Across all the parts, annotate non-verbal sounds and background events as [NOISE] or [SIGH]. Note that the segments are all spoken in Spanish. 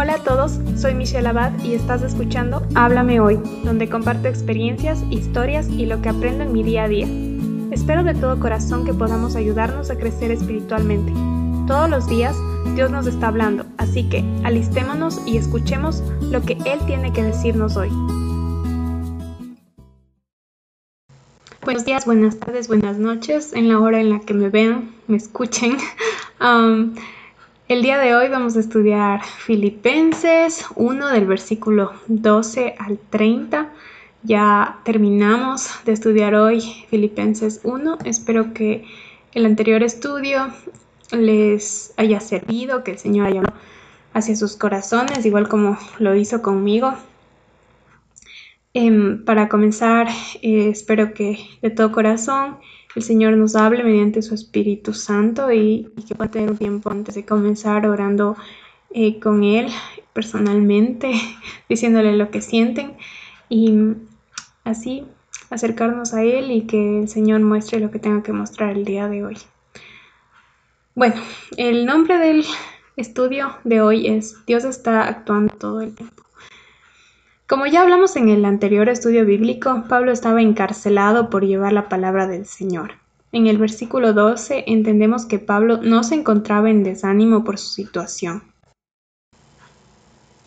Hola a todos, soy Michelle Abad y estás escuchando Háblame Hoy, donde comparto experiencias, historias y lo que aprendo en mi día a día. Espero de todo corazón que podamos ayudarnos a crecer espiritualmente. Todos los días Dios nos está hablando, así que alistémonos y escuchemos lo que Él tiene que decirnos hoy. Buenos días, buenas tardes, buenas noches, en la hora en la que me vean, me escuchen. [LAUGHS] el día de hoy vamos a estudiar Filipenses 1 del versículo 12 al 30. Ya terminamos de estudiar hoy Filipenses 1. Espero que el anterior estudio les haya servido, que el Señor haya hacia sus corazones, igual como lo hizo conmigo. Em, para comenzar, eh, espero que de todo corazón el Señor nos hable mediante su Espíritu Santo y, que pueda tener un tiempo antes de comenzar orando eh, con Él personalmente, [LAUGHS] diciéndole lo que sienten y así acercarnos a Él y que el Señor muestre lo que tenga que mostrar el día de hoy. Bueno, el nombre del estudio de hoy es Dios está actuando todo el tiempo. Como ya hablamos en el anterior estudio bíblico, Pablo estaba encarcelado por llevar la palabra del Señor. En el versículo 12 entendemos que Pablo no se encontraba en desánimo por su situación.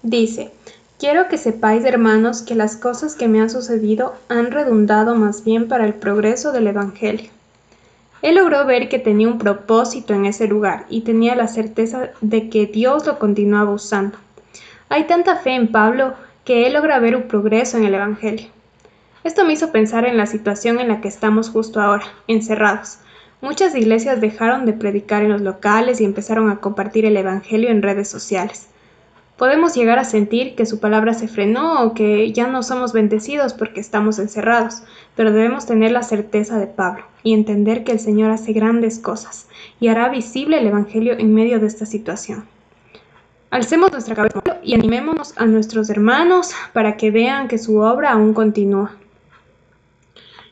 Dice, quiero que sepáis, hermanos, que las cosas que me han sucedido han redundado más bien para el progreso del Evangelio. Él logró ver que tenía un propósito en ese lugar y tenía la certeza de que Dios lo continuaba usando. Hay tanta fe en Pablo que él logra ver un progreso en el Evangelio. Esto me hizo pensar en la situación en la que estamos justo ahora, encerrados. Muchas iglesias dejaron de predicar en los locales y empezaron a compartir el Evangelio en redes sociales. Podemos llegar a sentir que su palabra se frenó o que ya no somos bendecidos porque estamos encerrados, pero debemos tener la certeza de Pablo y entender que el Señor hace grandes cosas y hará visible el Evangelio en medio de esta situación. Alcemos nuestra cabeza y animémonos a nuestros hermanos para que vean que su obra aún continúa.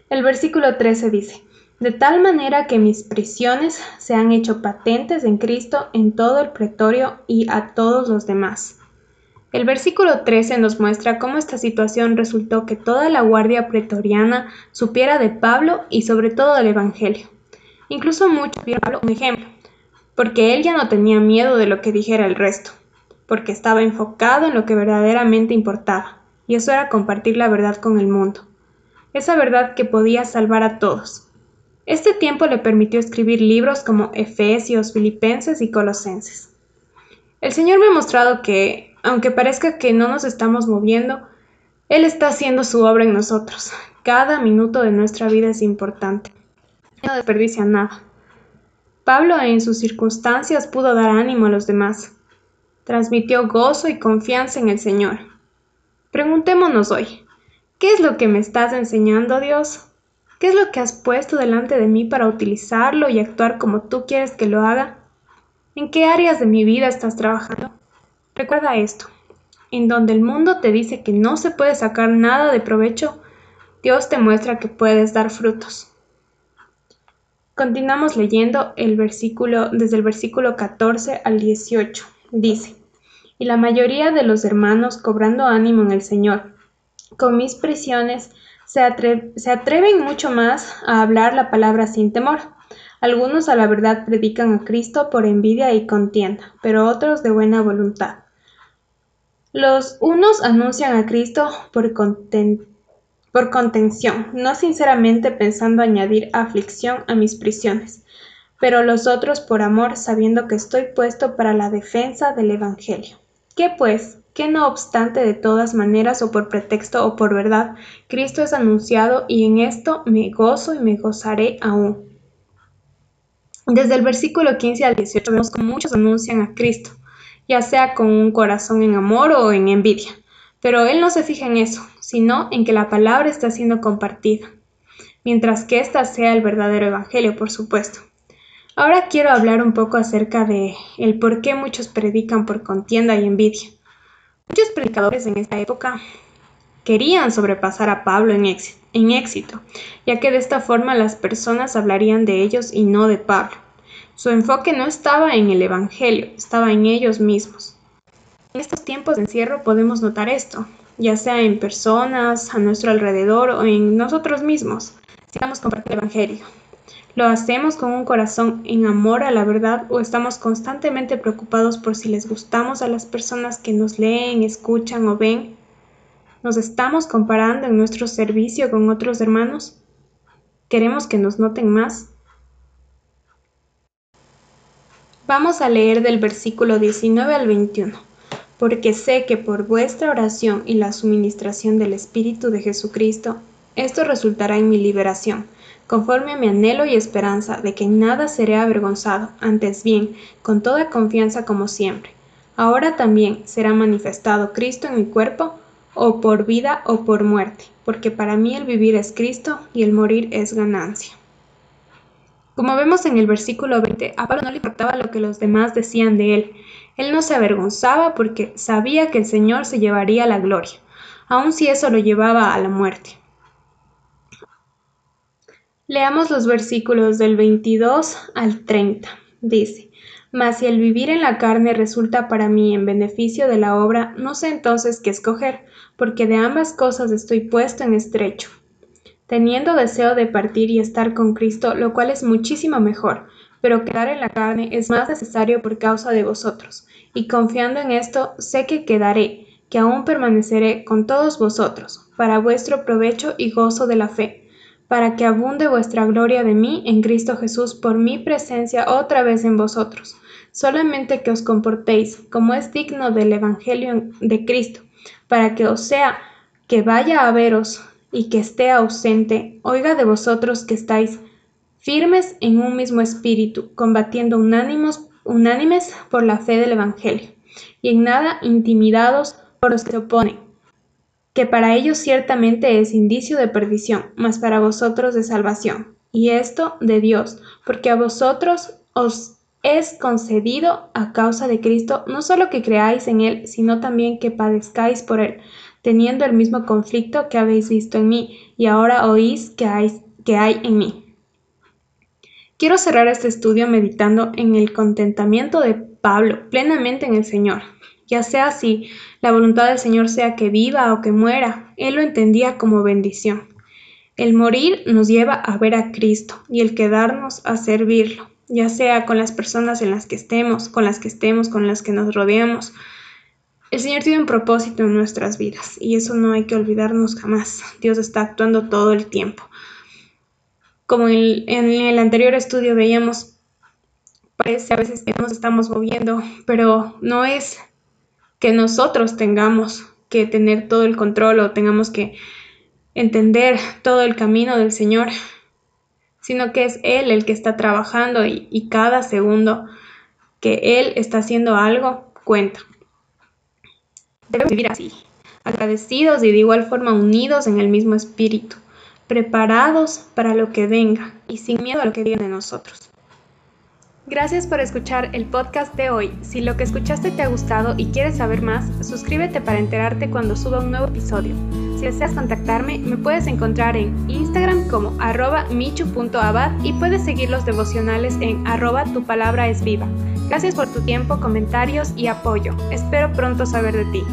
El versículo 13 dice, de tal manera que mis prisiones se han hecho patentes en Cristo en todo el pretorio y a todos los demás. El versículo 13 nos muestra cómo esta situación resultó que toda la guardia pretoriana supiera de Pablo y sobre todo del Evangelio. Incluso muchos vieron Pablo un ejemplo, porque él ya no tenía miedo de lo que dijera el resto porque estaba enfocado en lo que verdaderamente importaba, y eso era compartir la verdad con el mundo, esa verdad que podía salvar a todos. Este tiempo le permitió escribir libros como Efesios, Filipenses y Colosenses. El Señor me ha mostrado que, aunque parezca que no nos estamos moviendo, Él está haciendo su obra en nosotros. Cada minuto de nuestra vida es importante. No desperdicia nada. Pablo en sus circunstancias pudo dar ánimo a los demás transmitió gozo y confianza en el Señor. Preguntémonos hoy, ¿qué es lo que me estás enseñando, Dios? ¿Qué es lo que has puesto delante de mí para utilizarlo y actuar como tú quieres que lo haga? ¿En qué áreas de mi vida estás trabajando? Recuerda esto, en donde el mundo te dice que no se puede sacar nada de provecho, Dios te muestra que puedes dar frutos. Continuamos leyendo el versículo desde el versículo 14 al 18. Dice, y la mayoría de los hermanos cobrando ánimo en el Señor. Con mis prisiones se, atreven mucho más a hablar la palabra sin temor. Algunos a la verdad predican a Cristo por envidia y contienda, pero otros de buena voluntad. Los unos anuncian a Cristo por, por contención, no sinceramente pensando añadir aflicción a mis prisiones, pero los otros por amor, sabiendo que estoy puesto para la defensa del Evangelio. ¿Qué pues? Que no obstante de todas maneras o por pretexto o por verdad, Cristo es anunciado y en esto me gozo y me gozaré aún. Desde el versículo 15 al 18 vemos que muchos anuncian a Cristo, ya sea con un corazón en amor o en envidia. Pero Él no se fija en eso, sino en que la palabra está siendo compartida, mientras que ésta sea el verdadero Evangelio, por supuesto. Ahora quiero hablar un poco acerca de el por qué muchos predican por contienda y envidia. Muchos predicadores en esta época querían sobrepasar a Pablo en éxito, ya que de esta forma las personas hablarían de ellos y no de Pablo. Su enfoque no estaba en el Evangelio, estaba en ellos mismos. En estos tiempos de encierro podemos notar esto, ya sea en personas, a nuestro alrededor o en nosotros mismos. Sigamos compartiendo el Evangelio. ¿Lo hacemos con un corazón en amor a la verdad o estamos constantemente preocupados por si les gustamos a las personas que nos leen, escuchan o ven? ¿Nos estamos comparando en nuestro servicio con otros hermanos? ¿Queremos que nos noten más? Vamos a leer del versículo 19 al 21. Porque sé que por vuestra oración y la suministración del Espíritu de Jesucristo, esto resultará en mi liberación conforme a mi anhelo y esperanza de que nada seré avergonzado, antes bien, con toda confianza como siempre. Ahora también será manifestado Cristo en mi cuerpo, o por vida o por muerte, porque para mí el vivir es Cristo y el morir es ganancia. Como vemos en el versículo 20, a Pablo no le importaba lo que los demás decían de él. Él no se avergonzaba porque sabía que el Señor se llevaría la gloria, aun si eso lo llevaba a la muerte. Leamos los versículos del 22 al 30. Dice, Mas si el vivir en la carne resulta para mí en beneficio de la obra, no sé entonces qué escoger, porque de ambas cosas estoy puesto en estrecho, teniendo deseo de partir y estar con Cristo, lo cual es muchísimo mejor, pero quedar en la carne es más necesario por causa de vosotros, y confiando en esto, sé que quedaré, que aún permaneceré con todos vosotros, para vuestro provecho y gozo de la fe para que abunde vuestra gloria de mí en Cristo Jesús por mi presencia otra vez en vosotros. Solamente que os comportéis como es digno del Evangelio de Cristo, para que os sea que vaya a veros y que esté ausente, oiga de vosotros que estáis firmes en un mismo espíritu, combatiendo unánimos, unánimes por la fe del Evangelio, y en nada intimidados por los que se oponen que para ellos ciertamente es indicio de perdición, mas para vosotros de salvación. Y esto de Dios, porque a vosotros os es concedido a causa de Cristo no solo que creáis en Él, sino también que padezcáis por Él, teniendo el mismo conflicto que habéis visto en mí y ahora oís que hay, que hay en mí. Quiero cerrar este estudio meditando en el contentamiento de Pablo plenamente en el Señor, ya sea así la voluntad del Señor sea que viva o que muera, Él lo entendía como bendición. El morir nos lleva a ver a Cristo y el quedarnos a servirlo, ya sea con las personas en las que estemos, con las que estemos, con las que nos rodeamos. El Señor tiene un propósito en nuestras vidas y eso no hay que olvidarnos jamás. Dios está actuando todo el tiempo. Como en el, anterior estudio veíamos, parece a veces que nos estamos moviendo, pero no es que nosotros tengamos que tener todo el control o tengamos que entender todo el camino del Señor, sino que es Él el que está trabajando y, cada segundo que Él está haciendo algo cuenta. Debemos vivir así, agradecidos y de igual forma unidos en el mismo espíritu, preparados para lo que venga y sin miedo a lo que viene de nosotros. Gracias por escuchar el podcast de hoy. Si lo que escuchaste te ha gustado y quieres saber más, suscríbete para enterarte cuando suba un nuevo episodio. Si deseas contactarme, me puedes encontrar en Instagram como arroba michu.abad y puedes seguir los devocionales en arroba tu palabra es viva. Gracias por tu tiempo, comentarios y apoyo. Espero pronto saber de ti.